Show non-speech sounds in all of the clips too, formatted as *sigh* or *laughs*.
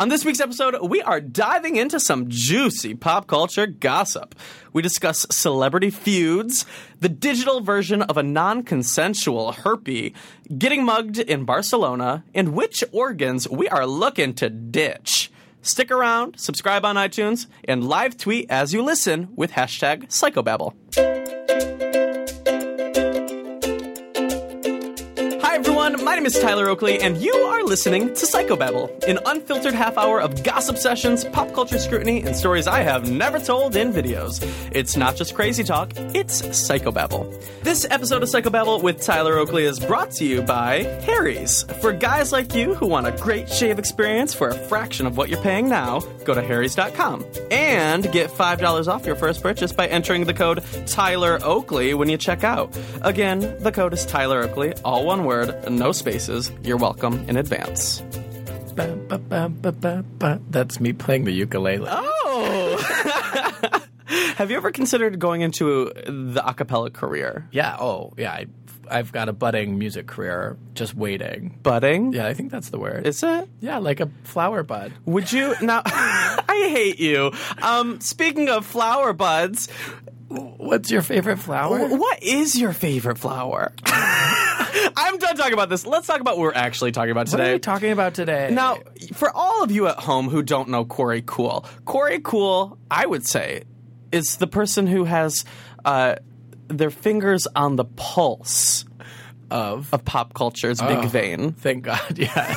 On this week's episode, we are diving into some juicy pop culture gossip. We discuss celebrity feuds, the digital version of a non consensual herpy, getting mugged in Barcelona, and which organs we are looking to ditch. Stick around, subscribe on iTunes, and live tweet as you listen with hashtag Psychobabble. Name is Tyler Oakley, and you are listening to Psychobabble, an unfiltered half hour of gossip sessions, pop culture scrutiny, and stories I have never told in videos. It's not just crazy talk, it's Psychobabble. This episode of Psychobabble with Tyler Oakley is brought to you by Harry's. For guys like you who want a great shave experience for a fraction of what you're paying now, go to harrys.com and get $5 off your first purchase by entering the code Tyler Oakley when you check out. Again, the code is Tyler Oakley, all one word, no spaces. You're welcome in advance. Ba, ba, ba. That's me playing the ukulele. Oh! *laughs* Have you ever considered going into the a cappella career? Yeah. Oh, yeah. I, I've got a budding music career just waiting. Budding? Yeah, I think that's the word. Is it? yeah, like a flower bud. Would you now? *laughs* I hate you. Um, speaking of flower buds, What's your favorite flower? what is your favorite flower? *laughs* *laughs* I'm done talking about this. Let's talk about what we're actually talking about today. What are we talking about today? Now, for all of you at home who don't know Korey Kuhl, Korey Kuhl, I would say, is the person who has uh, their fingers on the pulse of of pop culture's big Oh. vein. thank God, *laughs* yes.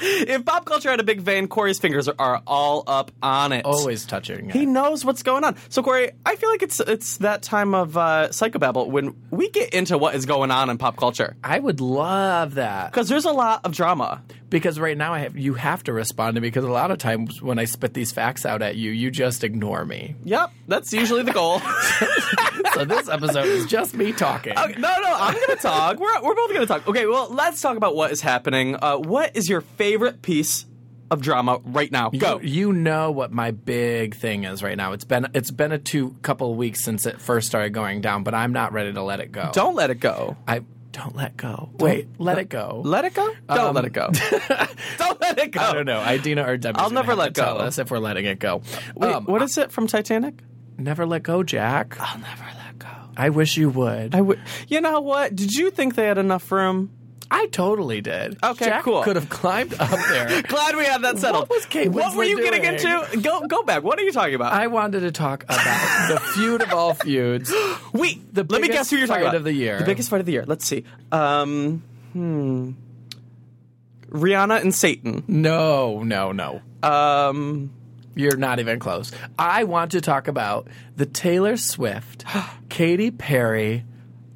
*laughs* If pop culture had a big vein, Korey's fingers are, are all up on it. Always touching. He knows what's going on. So, Korey, I feel like it's it's that time of uh, psychobabble when we get into what is going on in pop culture I would love that because there's a lot of drama. Because right now I have you have to respond to me because a lot of times when I spit these facts out at you, you just ignore me. Yep, that's usually the goal. *laughs* so this episode is just me talking. Okay, no, no, I'm going to talk. We're, we're both going to talk. Okay, well, let's talk about what is happening. Uh, what is your favorite piece of drama right now? Go. You, you know what my big thing is right now. It's been it's been a two couple of weeks since it first started going down, but I'm not ready to let it go. Don't let it go. I don't let go. Wait, let it go. Let it go? Don't Um, let it go. *laughs* Don't let it go. I don't know. Idina or Debbie. I'll never let go. us if we're letting it go. Wait, Um, what is it from Titanic? Never let go, Jack. I'll never let go. I wish you would. I I, would. You know what? Did you think they had enough room? Totally did. Okay, Jack cool. Could have climbed up there. *laughs* Glad we had that settled. was Kate What were you getting into? Go go back. What are you talking about? I wanted to talk about the *laughs* feud of all feuds. *gasps* Wait, the let me biggest guess who you're talking fight about. of the year. The biggest fight of the year. Let's see. Um, hmm. Rihanna and Satan. No, no, no. Um, You're not even close. I want to talk about the Taylor Swift, *gasps* Katy Perry,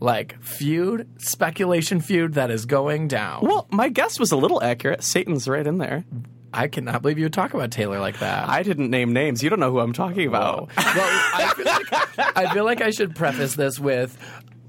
like feud, speculation feud that is going down. well, my guess was a little accurate. Satan's right in there. I cannot believe you would talk about Taylor like that. I didn't name names. You don't know who I'm talking about. well, I feel, like, I feel like I should preface this with.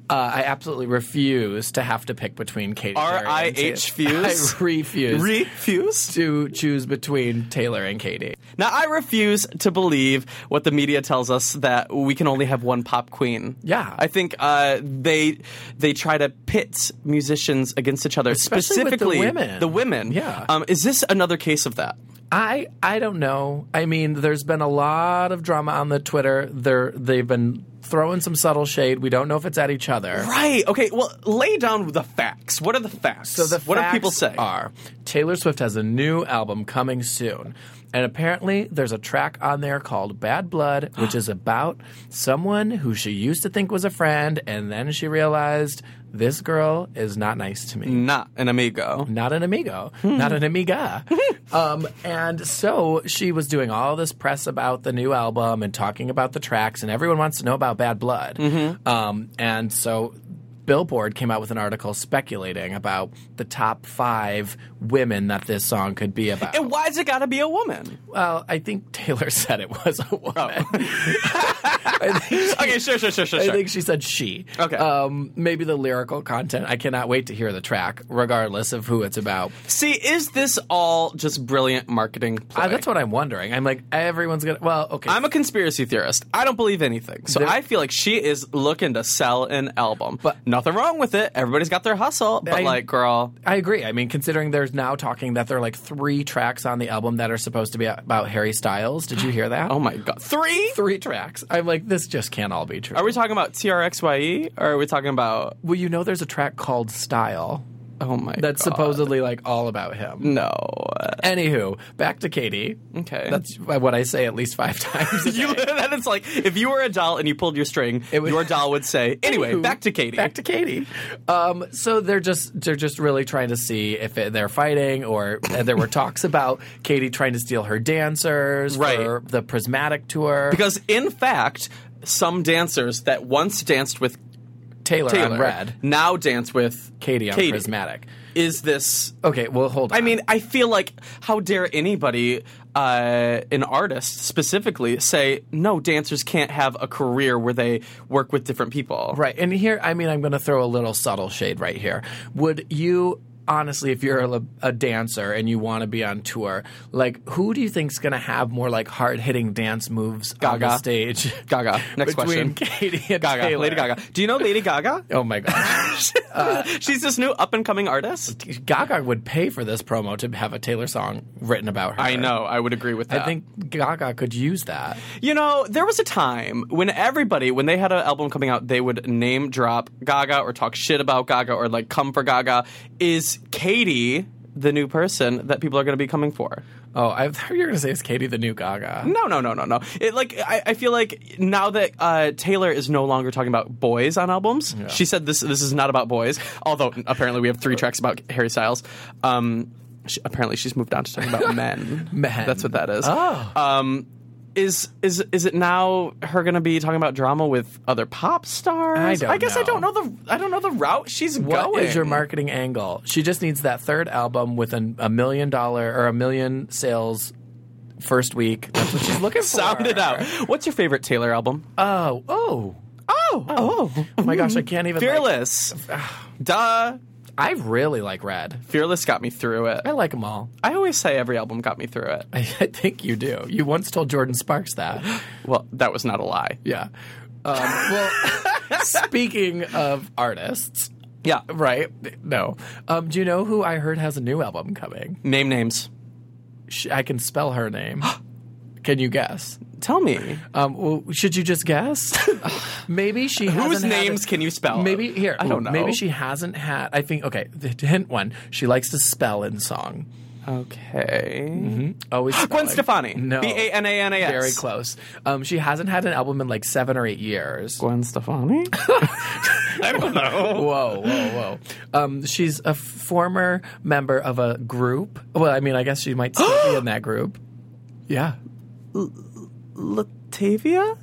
Uh, I absolutely refuse to have to pick between Katy Perry and R.I.H. *laughs* Fuse? I refuse Refuse? to choose between Taylor and Katy. Now, I refuse to believe what the media tells us that we can only have one pop queen. Yeah. I think uh, they they try to pit musicians against each other, Especially with the specifically women. The women. Yeah. Um, is this another case of that? I I don't know. I mean, there's been a lot of drama on the Twitter. They're they've been throwing some subtle shade. We don't know if it's at each other. Right. Okay. Well, lay down the facts. What are the facts? So the what do people say? Are Taylor Swift has a new album coming soon, and apparently there's a track on there called "Bad Blood," which is about someone who she used to think was a friend, and then she realized this girl is not nice to me. Not an amigo. Not an amigo, not an amiga. *laughs* um, and so she was doing all this press about the new album and talking about the tracks, and everyone wants to know about Bad Blood. Um, and so Billboard came out with an article speculating about the top five women that this song could be about. And why's it got to be a woman? well, I think Taylor *laughs* said it was a woman. *laughs* I think she- Okay, sure, sure, sure, sure, I think she said she. Okay. Um, maybe the lyrical content. I cannot wait to hear the track, regardless of who it's about. See, is this all just brilliant marketing? Uh, that's what I'm wondering. I'm like, everyone's gonna. Well, okay. I'm a conspiracy theorist. I don't believe anything. So There- I feel like she is looking to sell an album. But- no nothing wrong with it. Everybody's got their hustle, but I- like, girl, I agree. I mean, considering there's now talking that there are like three tracks on the album that are supposed to be about Harry Styles. Did you hear that? oh my god, three. Three tracks. I'm like, this just can't all be true. Are we talking about TRXYE or are we talking about? well, you know, there's a track called Style Oh my, god. that's god. supposedly like all about him. no. Anywho, back to Katy. Okay. That's what I say at least five *laughs* times. a You, day. *laughs* that it's like if you were a doll and you pulled your string, It would- your doll would say, *laughs* "Anyway, Anywho, back to Katy." Back to Katy. Um, so they're just they're just really trying to see if it, they're fighting, or uh, there were talks about Katy trying to steal her dancers Right. for the Prismatic tour. because in fact, some dancers that once danced with Taylor, Taylor on Red, now dance with Katy on Katy. Prismatic. Is this? Okay, well hold on. I mean, I feel like how dare anybody, uh, an artist specifically, say no? Dancers can't have a career where they work with different people. Right. And here, I mean, I'm going to throw a little subtle shade right here. Would you, honestly, if you're a, a dancer and you want to be on tour, like, who do you think's going to have more, like, hard hitting dance moves on the stage? Gaga. Next Between question. Katy and Gaga. Taylor. Lady Gaga. Do you know Lady Gaga? *laughs* Oh my gosh. *laughs* Uh, She's this new up and coming artist. Gaga would pay for this promo to have a Taylor song written about her. I know. I would agree with that. I think Gaga could use that. You know, there was a time when everybody, when they had an album coming out, they would name drop Gaga or talk shit about Gaga or like come for Gaga. Is Katy the new person that people are going to be coming for? Oh, I thought you were going to say it's Katy the new Gaga. No, no, no, no, no. It like I, I feel like now that uh, Taylor is no longer talking about boys on albums, she said this this is not about boys. Although apparently we have three tracks about Harry Styles. Um, she, apparently she's moved on to talking about *laughs* men. Men. That's what that is. Oh. Um, is is is it now her going to be talking about drama with other pop stars? I don't I guess I don't know the I don't know the route she's What going. is your marketing angle? She just needs that third album with an, a million dollar or a million sales first week. That's what she's looking for. *laughs* Sound it out. What's your favorite Taylor album? Oh, oh, Oh, oh, oh my gosh! I can't even. like- Fearless. Duh. I really like Red. Fearless got me through it. I like them all. I always say every album got me through it. I, *laughs* I think you do. You once told Jordin Sparks that. *gasps* Well, that was not a lie. Yeah. Um, well, *laughs* speaking of artists, Yeah. right? No. Um, do you know who I heard has a new album coming? Name names. Sh I can spell her name. *gasps* Can you guess? Tell me. Um, well, should you just guess? *laughs* maybe she Whose hasn't had names a- can you spell? Maybe here. I don't know. Maybe she hasn't had. I think. Okay. The hint one. She likes to spell in song. Okay. Always. *gasps* Gwen spelling. Stefani. No. B A N A N A S. Very close. Um, she hasn't had an album in like seven or eight years. Gwen Stefani? *laughs* I don't know. *laughs* Whoa, whoa, whoa. Um, she's a former member of a group. Well, I mean, I guess she might still be in that group. *gasps* Yeah. Latavia?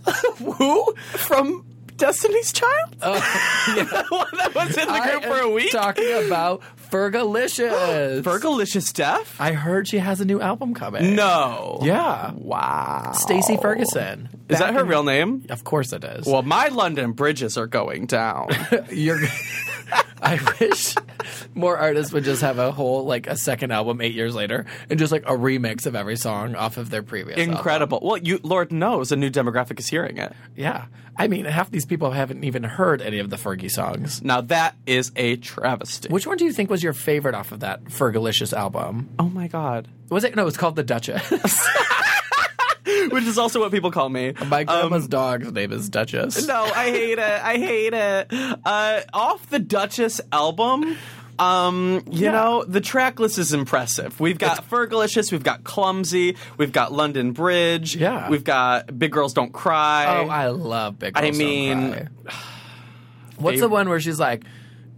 Who? From Destiny's Child? the one that was in the group for a week? Talking about Fergalicious. Fergalicious Deaf? I heard she has a new album coming. No. Yeah. Wow. Stacy Ferguson. Is that Back her in- real name? Of course it is. Well, my London bridges are going down. You're. I wish more artists would just have a whole like a second album eight years later and just like a remix of every song off of their previous. album. Incredible. Well, you Lord knows a new demographic is hearing it. Yeah, I mean, half these people haven't even heard any of the Fergie songs. Now that is a travesty. Which one do you think was your favorite off of that Fergalicious album? oh my god. Was it? No, it's called The Duchess. *laughs* Which is also what people call me. My grandma's dog's name is Duchess. No, I hate it. I hate it. Uh, off the Duchess album. Um, you Yeah. know, the track list is impressive. We've got Fergalicious, we've got Clumsy, we've got London Bridge, Yeah. we've got Big Girls Don't Cry. Oh, I love Big I Girls Don't mean- what's the one where she's like,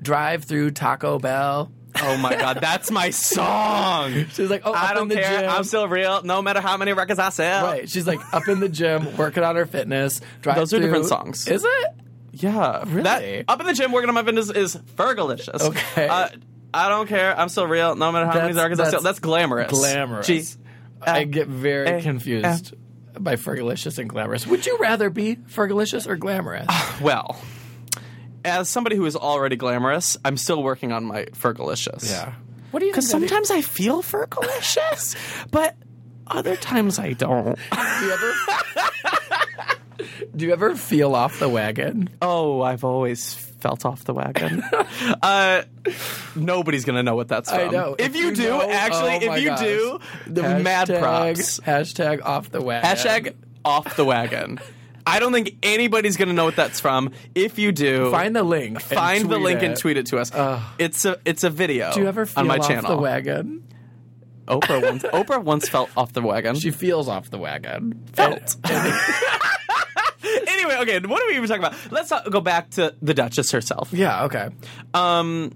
drive through Taco Bell? Oh my god, that's my song. She's like, oh, I in don't the care. gym. I'm still real, no matter how many records I sell. Right. She's like up in the gym, working on her fitness. Drive Those are through- different songs. Is it? Yeah, Really? That, up in the gym working on my fitness is Fergalicious. Okay. Uh, I don't care. I'm still real, no matter how many That's- records I sell. that's That's glamorous. Glamorous. G- I get very eh, confused by Fergalicious and glamorous. Would you rather be Fergalicious or glamorous? *sighs* Well, as somebody who is already glamorous, I'm still working on my Fergalicious. Yeah. What do you? Because think that sometimes I feel Fergalicious, *laughs* but other times I don't. Do you ever *laughs* Do you ever feel off the wagon? Oh, I've always felt off the wagon. *laughs* uh, nobody's gonna know what that's from. I know. If, you, do, know- actually, oh if you gosh. do, the mad Hashtag- props. Hashtag off the wagon. Hashtag off the wagon. I don't think anybody's gonna know what that's from. If you do, Find the link. find the link it. and tweet it to us. it's a it's a video. Do you ever feel on my off channel? the wagon? Oprah once *laughs* Oprah once felt off the wagon. She feels off the wagon. Felt. *laughs* anyway, okay, what are we even talking about? Let's go back to the Duchess herself. yeah. Okay. Um,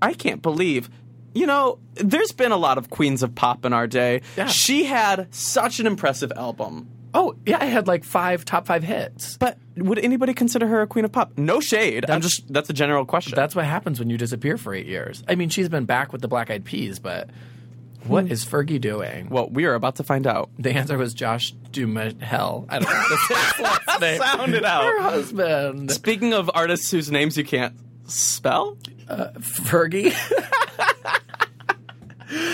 I can't believe. You know, there's been a lot of queens of pop in our day. Yeah. She had such an impressive album. Oh yeah, I had like five top five hits. But would anybody consider her a queen of pop? No shade. I'm That's- just that's a general question. That's what happens when you disappear for eight years. I mean, she's been back with the Black Eyed Peas, but what hmm. is Fergie doing? well, we are about to find out. The answer was Josh Dumahel. I don't know how to say his *laughs* last name. Sound it out. Her husband, Speaking of artists whose names you can't spell, uh, Fergie.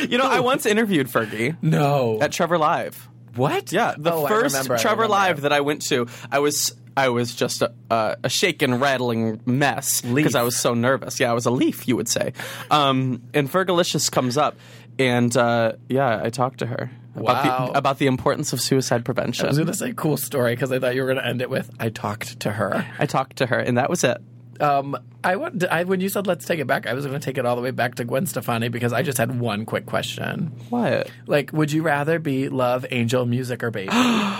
*laughs* you know, I once interviewed Fergie no. at Trevor Live. What? Yeah, the Oh, first remember, Trevor. Live that I went to, I was I was just a, a, a shaken, rattling mess because I was so nervous. Yeah, I was a leaf, you would say. Um, and Fergalicious comes up, and uh, yeah, I talked to her about Wow. the about the importance of suicide prevention. I was going to say cool story because I thought you were going to end it with I talked to her. I talked to her, and that was it. Um, I, want- I when you said let's take it back, I was going to take it all the way back to Gwen Stefani because I just had one quick question. What? Like, would you rather be Love, Angel, Music, or Baby? *gasps*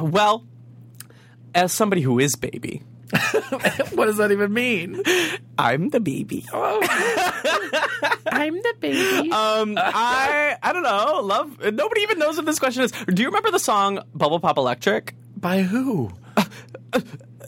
Well, as somebody who is baby, *laughs* what does that even mean? I'm the baby. *laughs* I'm the baby. Um, I I don't know. Love. Nobody even knows what this question is. Do you remember the song "Bubble Pop Electric"? By who? *laughs*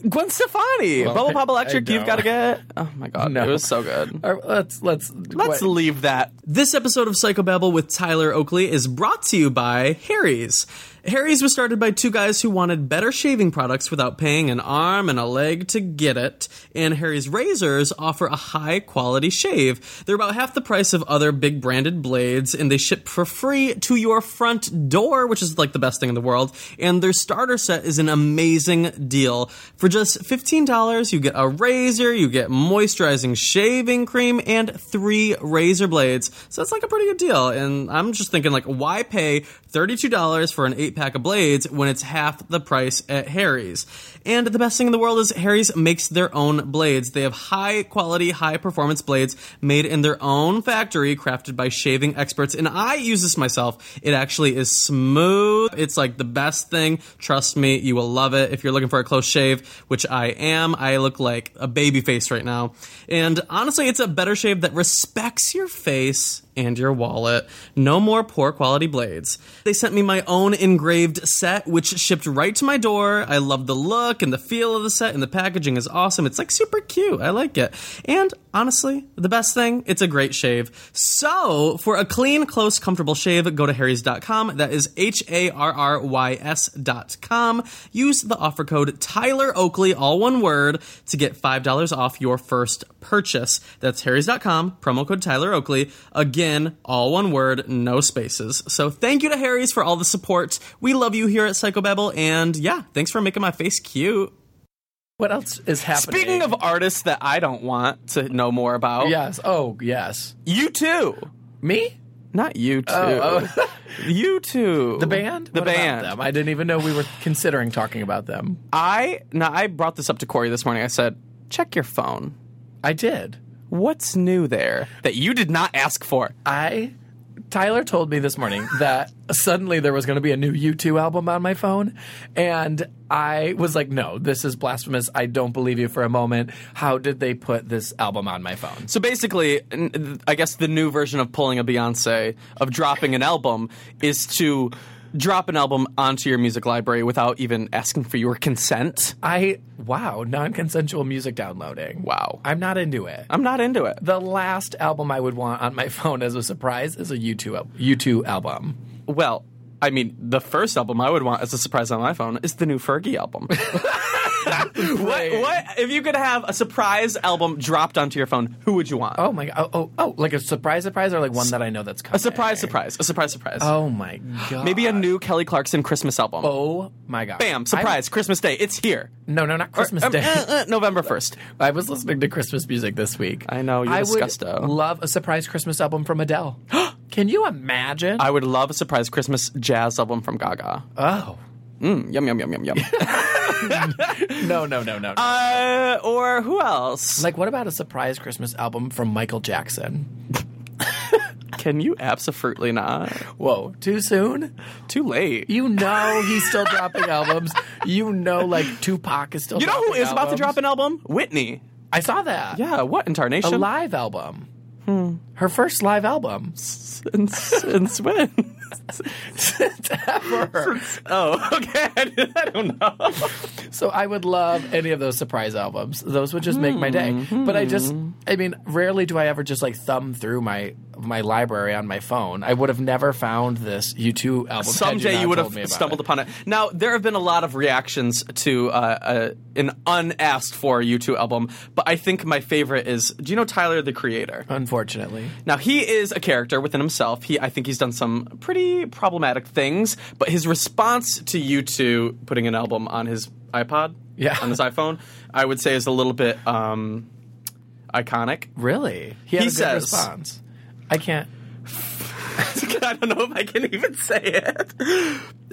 Gwen Stefani. Bubble Pop Electric. You've got to get. Oh my god, No. it was so good. Or let's let's Let's what- leave that. This episode of Psychobabble with Tyler Oakley is brought to you by Harry's. Harry's was started by two guys who wanted better shaving products without paying an arm and a leg to get it. And Harry's razors offer a high quality shave. They're about half the price of other big branded blades, and they ship for free to your front door, which is like the best thing in the world. And their starter set is an amazing deal. For just $15, you get a razor, you get moisturizing shaving cream, and three razor blades. So that's like a pretty good deal. And I'm just thinking, like, why pay $32 for an eight pack of blades when it's half the price at Harry's? And the best thing in the world is Harry's makes their own blades. They have high quality, high performance blades made in their own factory, crafted by shaving experts. And I use this myself. It actually is smooth. It's like the best thing. Trust me, you will love it. If you're looking for a close shave, which I am, I look like a baby face right now. And honestly, it's a better shave that respects your face and your wallet. No more poor quality blades. They sent me my own engraved set, which shipped right to my door. I love the look and the feel of the set, and the packaging is awesome. It's like super cute. I like it. And honestly, the best thing, it's a great shave. So, for a clean, close, comfortable shave, go to harrys.com. That is H A R R Y S.com. Use the offer code Tyler Oakley, all one word, to get $5 off your first purchase. That's harrys.com, promo code Tyler Oakley. Again, all one word, no spaces. So thank you to Harry's for all the support. We love you here at Psychobabble, and yeah, thanks for making my face cute. what else is happening? Speaking of artists that I don't want to know more about, yes, oh yes, you too. me, Not you oh, too. Oh, *laughs* you too. the band, The What about band. them? I didn't even know we were considering talking about them. I now I brought this up to Korey this morning. I said, check your phone. I did. What's new there that you did not ask for? I Tyler told me this morning *laughs* that suddenly there was going to be a new U2 album on my phone and I was like no this is blasphemous. I don't believe you for a moment. How did they put this album on my phone? So basically, I guess the new version of pulling a Beyonce, of dropping an album, is to drop an album onto your music library without even asking for your consent. I wow non-consensual music downloading Wow. I'm not into it I'm not into it. the last album I would want on my *laughs* phone as a surprise is a U2 U2 album Well, I mean, the first album I would want as a surprise on my phone is the new Fergie album. *laughs* *laughs* what, what if you could have a surprise album dropped onto your phone? Who would you want? Oh my god! Oh, oh, oh, like a surprise, surprise, or like one that I know that's coming. a surprise, surprise, a surprise, surprise. Oh my god! Maybe a new Kelly Clarkson Christmas album. Oh my god! Bam! Surprise! Christmas Day. It's here. No, no, not Christmas Um, Day. uh, uh, November first. I was listening to Christmas music this week. I know, you're I disgusto. would love a surprise Christmas album from Adele. *gasps* Can you imagine? I would love a surprise Christmas jazz album from Gaga. oh Mm, yum yum yum yum yum. *laughs* no, no, no, no. no. uh, or who else? like, what about a surprise Christmas album from Michael Jackson? Can you absolutely not? Whoa, too soon? Too late. You know he's still dropping albums. You know, like Tupac is still. You know who is about to drop an album? Whitney. I saw that. Yeah. What in a live album. Hmm. Her first live album. Since, since when? Ever. *laughs* oh, okay. *laughs* I don't know. So I would love any of those surprise albums. Those would just make my day. But I just, I mean, rarely do I ever just like thumb through my my library on my phone. I would have never found this U2 album. Someday not you would have stumbled it. upon it. Now there have been a lot of reactions to uh, uh, an unasked for U2 album, but I think my favorite is. Do you know Tyler the Creator? Unfortunately, Now he is a character within himself. He, I think, he's done some pretty problematic things. But his response to you two putting an album on his iPod, Yeah. on his iPhone, I would say is a little bit um, iconic. really, he, He a good says- response. I can't. *laughs* I don't know if I can even say it.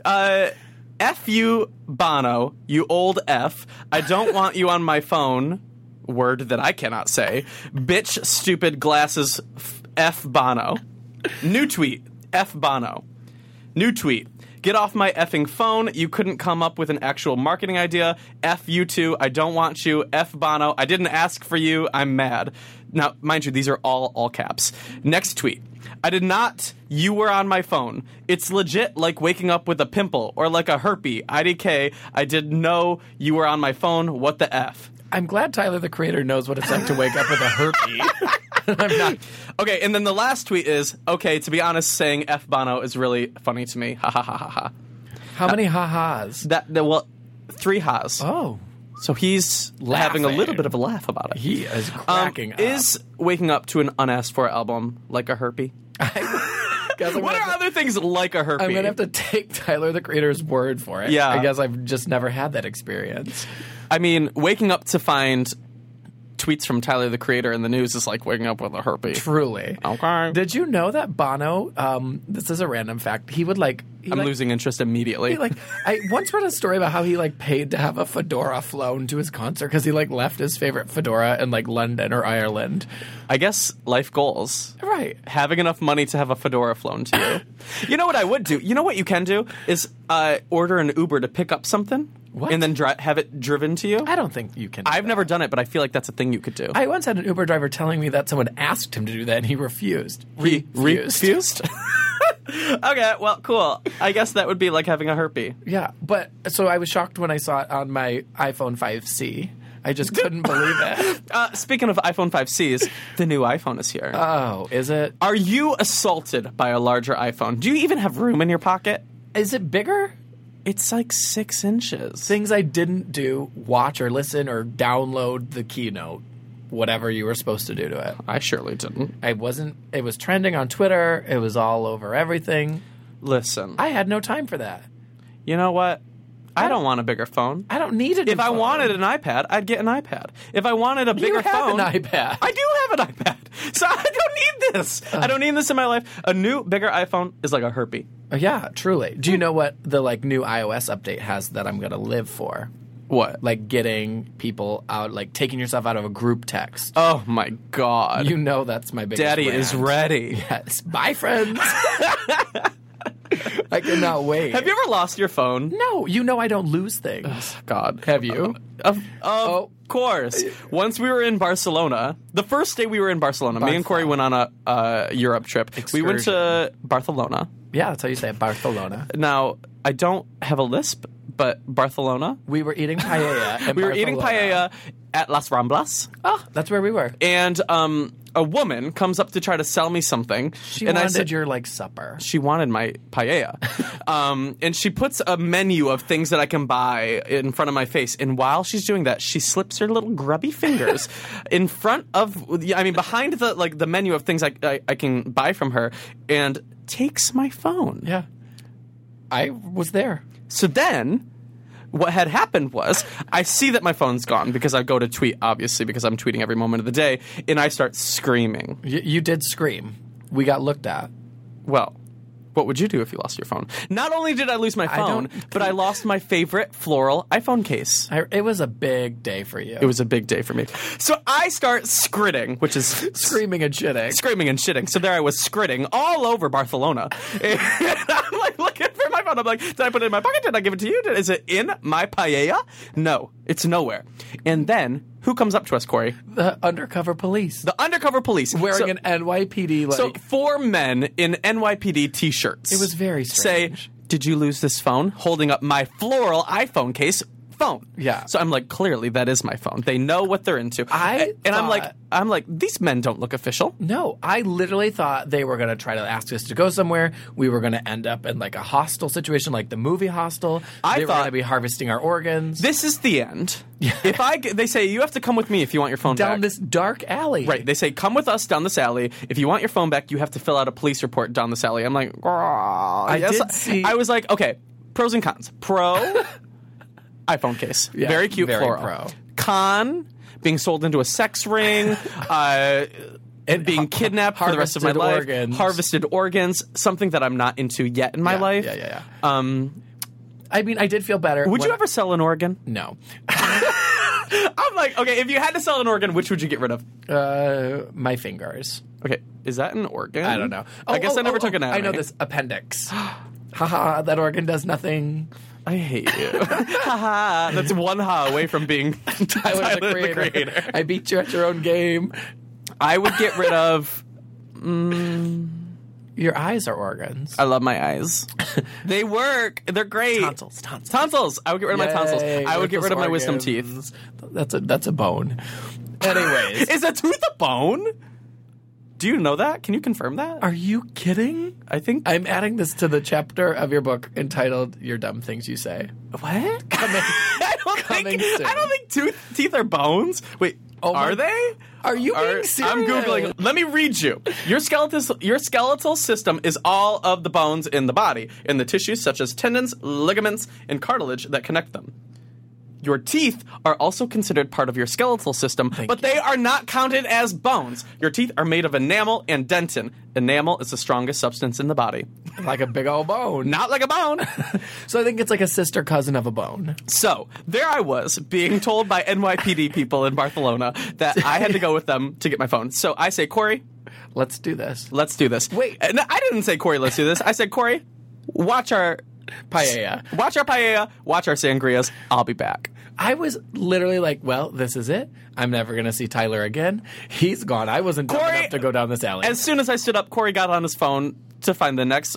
Uh, F you, Bono, you old F. I don't want you on my phone. Word that I cannot say. Bitch, stupid glasses, F Bono. New tweet, F Bono. New tweet. Get off my effing phone. You couldn't come up with an actual marketing idea. F you two. I don't want you. F Bono. I didn't ask for you. I'm mad. Now, mind you, these are all all caps. Next tweet. I did not. You were on my phone. It's legit like waking up with a pimple or like a herpy. IDK. I didn't know you were on my phone. What the F? I'm glad Tyler the Creator knows what it's like to wake up with a herpes. *laughs* *laughs* I'm not. Okay, and then the last tweet is okay, to be honest, saying F Bono is really funny to me. Ha ha ha ha ha. How many ha-has? That, that well, three ha's. Oh, So he's having a little bit of a laugh about it. he is Um, cracking up. is waking up to an unasked for album like a herpy? *laughs* What are to- other things like a herpy? I'm gonna have to take Tyler the Creator's word for it. Yeah. I guess I've just never had that experience. I mean, waking up to find tweets from Tyler the Creator in the news is like waking up with a herpes. Truly. Okay. Did you know that Bono? Um, this is a random fact. He would like. I'm like, losing interest immediately. Like I once read a story about how he like paid to have a fedora flown to his concert because he like left his favorite fedora in like London or Ireland. I guess life goals. Right. Having enough money to have a fedora flown to you. *laughs* you know what I would do? You know what you can do is uh, order an Uber to pick up something What? and then dri- have it driven to you. I don't think you can. do I've that. never done it, but I feel like that's a thing you could do. I once had an Uber driver telling me that someone asked him to do that and he refused. He Refused. refused? *laughs* *laughs* okay, well, cool. I guess that would be like having a herpy. Yeah, but so I was shocked when I saw it on my iPhone 5C. I just couldn't believe it. *laughs* Uh, speaking of iPhone 5Cs, the new iPhone is here. Oh, is it? Are you assaulted by a larger iPhone? Do you even have room in your pocket? Is it bigger? It's like six inches. Things I didn't do, watch or listen or download the keynote, whatever you were supposed to do to it. I surely didn't. I wasn't. It was trending on Twitter. It was all over everything. Listen, I had no time for that. you know what? I don't want a bigger phone. I don't need it. If I wanted an iPad, I'd get an iPad. If I wanted a bigger you have phone, an iPad. I do have an iPad. *laughs* So I don't need this. I don't need this in my life. A new, bigger iPhone is like a herpy. Oh, uh, yeah, truly. Do you know what the like new iOS update has that I'm gonna live for? What? Like getting people out, like taking yourself out of a group text. Oh my god. You know that's my biggest. Daddy is ready. Yes, bye, friends. I cannot wait. Have you ever lost your phone? No, you know I don't lose things. God. Have you? Of, of Oh. course. Once we were in Barcelona, the first day we were in Barcelona, me and Corey went on a uh, Europe trip. We went to Barcelona. Yeah, that's how you say it. Barcelona. Now, I don't have a lisp, but Barcelona. We were eating paella. *laughs* We were eating paella at Las Ramblas, Oh, that's where we were. and um, a woman comes up to try to sell me something. She and I wanted said, your like supper. she wanted my paella. *laughs* um, and she puts a menu of things that I can buy in front of my face. And while she's doing that, she slips her little grubby fingers *laughs* in front of, I mean, behind the like the menu of things I, I, I can buy from her, and takes my phone. Yeah, I was there. So then. What had happened was, I see that my phone's gone because I go to tweet, obviously, because I'm tweeting every moment of the day, and I start screaming. Y- you did scream. We got looked at. Well, what would you do if you lost your phone? Not only did I lose my phone, don't but I lost my favorite floral iPhone case. I, it was a big day for you. It was a big day for me. So I start skritting, which is *laughs* screaming and shitting. screaming and shitting. So there I was skritting all over Barcelona. *laughs* And I'm like looking for *laughs* my phone. I'm like, did I put it in my pocket? Did I give it to you? Did- Is it in my paella? No, it's nowhere. And then who comes up to us, Korey? The undercover police The undercover police wearing So- an NYPD like. So four men in NYPD t-shirts. It was very strange. Say, did you lose this phone? Holding up my floral iPhone case phone. Yeah. So I'm like, clearly that is my phone. They know what they're into. I and I'm like, I'm like, these men don't look official. no, I literally thought they were going to try to ask us to go somewhere. We were going to end up in like a hostile situation, like the movie Hostel. I they were thought- going to be harvesting our organs This is the end. *laughs* If I, they say you have to come with me if you want your phone back. down back. this dark alley. Right. They say, come with us down this alley. If you want your phone back, you have to fill out a police report down this alley. I'm like, I did see- I was like, okay, pros and cons. Pro, *laughs* iPhone case. Yeah, very cute very floral. pro. Con, being sold into a sex ring. uh, and being kidnapped for the rest of my life, organs. harvested organs, something that I'm not into yet in my Yeah, life. Yeah, yeah, yeah. Um, I mean, I did feel better. would you I- ever sell an organ? No. *laughs* I'm like, okay, if you had to sell an organ, which would you get rid of? Uh, my fingers. Okay, is that an organ? I don't know. I guess Oh, I never oh, took oh, an I know this appendix. *gasps* Haha, that organ does nothing. I hate you. Haha, *laughs* That's one ha away from being *laughs* I Tyler, the creator. the creator. I beat you at your own game. I would get rid of. Mm, your eyes are organs. I love my eyes. *laughs* they work. They're great. Tonsils, tonsils. Tonsils. I would get rid of my tonsils. I would get rid of my wisdom teeth. That's a that's a bone. Anyways, Is a tooth a bone? Do you know that? Can you confirm that? are you kidding? I think. I'm adding this to the chapter of your book entitled "Your Dumb Things You Say." what? *laughs* Coming, *laughs* I don't Coming think. soon. I don't think tooth teeth are bones. Wait. Oh my- are they? Are you being I'm googling. Let me read you. Your skeletal your skeletal system is all of the bones in the body, in the tissues such as tendons, ligaments, and cartilage that connect them. Your teeth are also considered part of your skeletal system, but they are not counted as bones. Your teeth are made of enamel and dentin. Enamel is the strongest substance in the body. like a big old bone. Not like a bone. *laughs* So I think it's like a sister cousin of a bone. So there I was being told by NYPD people in Barcelona that I had to go with them to get my phone. So I say, Korey, Let's do this. let's do this. Wait. And I didn't say Korey, let's do this. I said, Korey, watch our Paella. watch our paella, watch our sangrias. I'll be back. I was literally like, well, this is it. I'm never going to see Tyler again. He's gone. I wasn't dumb enough to go down this alley. As soon as I stood up, Korey got on his phone to find the next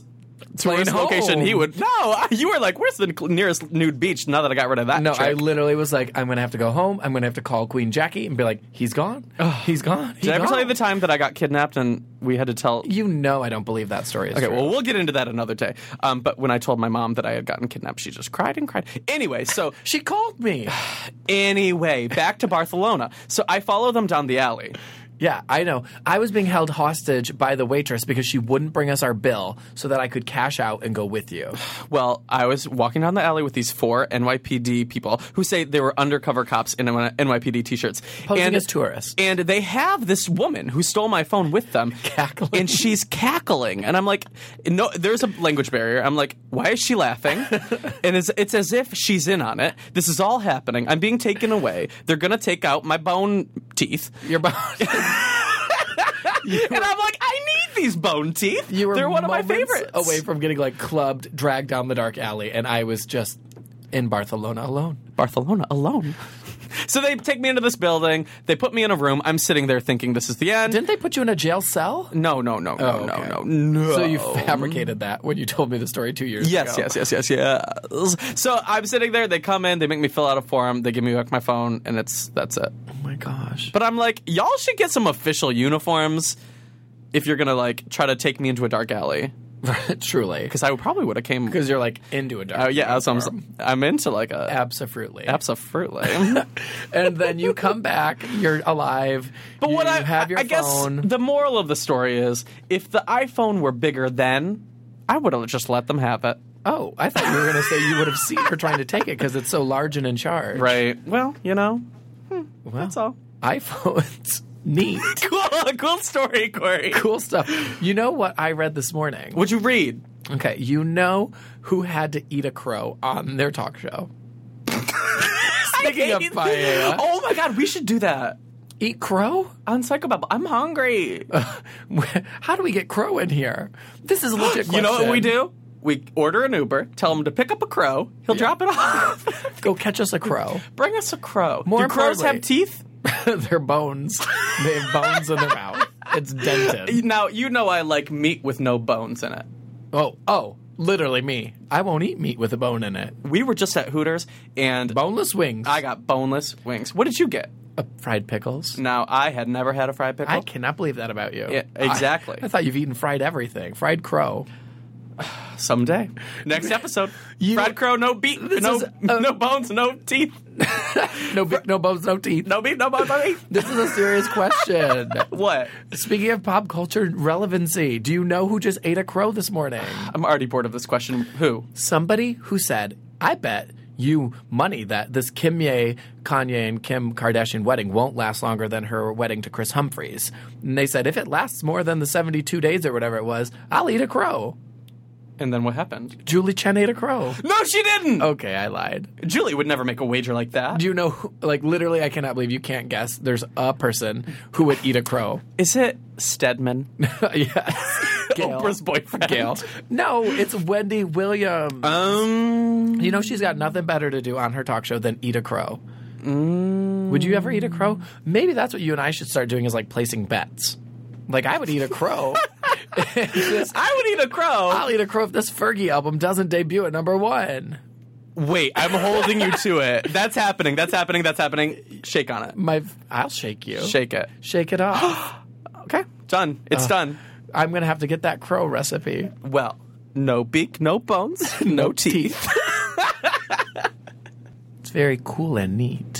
tourist Plane location he would. No, you were like, where's the nearest nude beach now that I got rid of that? no, I literally was like, I'm going to have to go home. I'm going to have to call Queen Jackie and be like, he's gone. He's gone. He's Did I ever tell you the time that I got kidnapped and we had to tell You know I don't believe that story is Okay, true. well, we'll get into that another day. Um, but when I told my mom that I had gotten kidnapped, she just cried and cried. Anyway, so *laughs* she called me. *sighs* anyway, back to Barcelona. So I follow them down the alley. Yeah, I know. I was being held hostage by the waitress because she wouldn't bring us our bill so that I could cash out and go with you. *sighs* Well, I was walking down the alley with these four NYPD people who say they were undercover cops in NYPD t-shirts, Posing as tourists. And they have this woman who stole my phone with them, Cackling. and she's cackling, and I'm like, no, there's a language barrier. I'm like, why is she laughing? *laughs* and it's, it's as if she's in on it. This is all happening. I'm being taken away. They're gonna take out my bone teeth, You're about. *laughs* *laughs* and I'm like, I need these bone teeth. You were They're one of my favorites. away from getting like clubbed, dragged down the dark alley, and I was just in Barcelona alone. Barcelona alone. So they take me into this building. They put me in a room. I'm sitting there thinking this is the end. Didn't they put you in a jail cell? no, no, no, no, Oh, no, okay. no, no. So you fabricated that when you told me the story two years Yes, ago. Yes, yes, yes, yes, yes. So I'm sitting there. They come in. They make me fill out a form. They give me back my phone, and it's that's it. Oh my gosh. But I'm like, y'all should get some official uniforms if you're gonna like try to take me into a dark alley. *laughs* Truly. Because I probably would have came. Because you're like into a dark Oh yeah, so I'm. I'm into like a Absolutely. absolutely. *laughs* *laughs* and then you come back, you're alive. But you what I have your I guess phone. the moral of the story is, if the iPhone were bigger then, I would have just let them have it. oh, I thought you were going to say you would have seen her trying to take it because it's so large and in charge. Right. Well, you know, hmm. Well, that's all. iPhones. Neat. *laughs* Cool, cool story, Korey. cool stuff. You know what I read this morning? What'd you read? Okay, you know who had to eat a crow on their talk show? *laughs* Speaking of paella. Oh my god, we should do that Eat crow? on Psychobabble. I'm hungry. *laughs* How do we get crow in here? This is a legit *gasps* you know what we do? We order an Uber, tell him to pick up a crow. He'll drop it off. Go catch us a crow. Bring us a crow. More do crows importantly- have teeth? *laughs* They're bones. They have bones in their mouth. It's dented. Now you know I like meat with no bones in it. Oh, oh, literally me. I won't eat meat with a bone in it. We were just at Hooters and Boneless wings. I got boneless wings. What did you get? Uh, fried pickles. Now I had never had a fried pickle. I cannot believe that about you. Yeah, exactly. I, I thought you've eaten fried everything. Fried crow. Someday. Next episode. *laughs* You- Fried crow, no beat, no is no bones, no teeth. No, bi- no bones, no teeth. No beat, no bones, no teeth. This is a serious question. *laughs* What? Speaking of pop culture relevancy, do you know who just ate a crow this morning? I'm already bored of this question. Who? Somebody who said, I bet you money that this Kim Ye, Kanye, and Kim Kardashian wedding won't last longer than her wedding to Kris Humphries. And they said, if it lasts more than the 72 days or whatever it was, I'll eat a crow. And then what happened? Julie Chen ate a crow. No, she didn't. Okay, I lied. Julie would never make a wager like that. Do you know, who, like, literally, I cannot believe you can't guess. There's a person who would eat a crow. Is it Stedman? *laughs* yes. *laughs* Gayle. Oprah's boyfriend. Gayle. No, it's Wendy Williams. Um. You know she's got nothing better to do on her talk show than eat a crow. Would you ever eat a crow? Maybe that's what you and I should start doing is like placing bets. Like I would eat a crow. *laughs* Just, I would eat a crow. I'll eat a crow if this Fergie album doesn't debut at number one. Wait, I'm holding you to it. That's happening. That's happening. That's happening. Shake on it. My, I'll shake you. Shake it. Shake it off. *gasps* Okay. Done. It's uh, done. I'm gonna have to get that crow recipe. Well, no beak, no bones, *laughs* no teeth. *laughs* It's very cool and neat.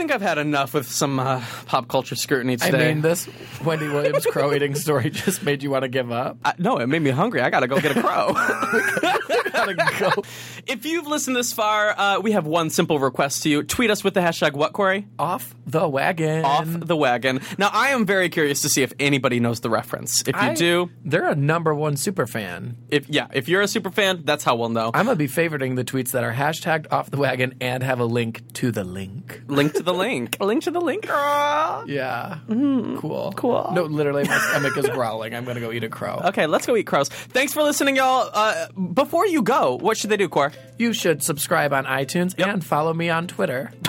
Okay, well, I think I've had enough with some uh, pop culture scrutiny today. I mean, this Wendy Williams crow eating story *laughs* just made you want to give up. I- no, it made me hungry. I gotta go get a crow. *laughs* Gotta go if you've listened this far, uh, we have one simple request to you. Tweet us with the hashtag what, Korey? off the wagon. Off the wagon. Now, I am very curious to see if anybody knows the reference. If you I- do, they're a number one super fan. if yeah, if you're a super fan, that's how we'll know. I'm gonna be favoriting the tweets that are hashtagged off the wagon and have a link to the link. link to the link. *laughs* link to the link. girl. Yeah, cool, Cool. No, literally, my *laughs* stomach is growling. I'm gonna go eat a crow. Okay, let's go eat crows. Thanks for listening, y'all. Uh, before you go, what should they do, Cor? You should subscribe on iTunes and follow me on Twitter. *laughs*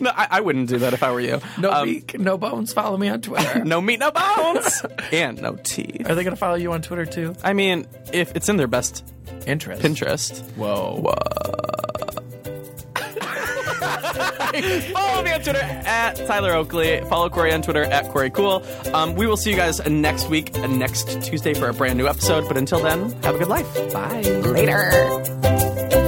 No, I, I wouldn't do that if I were you. No Um, beak, no bones. Follow me on Twitter. *laughs* no meat, no bones, *laughs* and no tea. Are they gonna follow you on Twitter too? I mean, if it's in their best Interest. Pinterest. Whoa. Follow me on Twitter at Tyler Oakley. Follow Korey on Twitter at Korey Kuhl. Um, we will see you guys next week, next Tuesday for a brand new episode. But until then, have a good life. Bye. Later.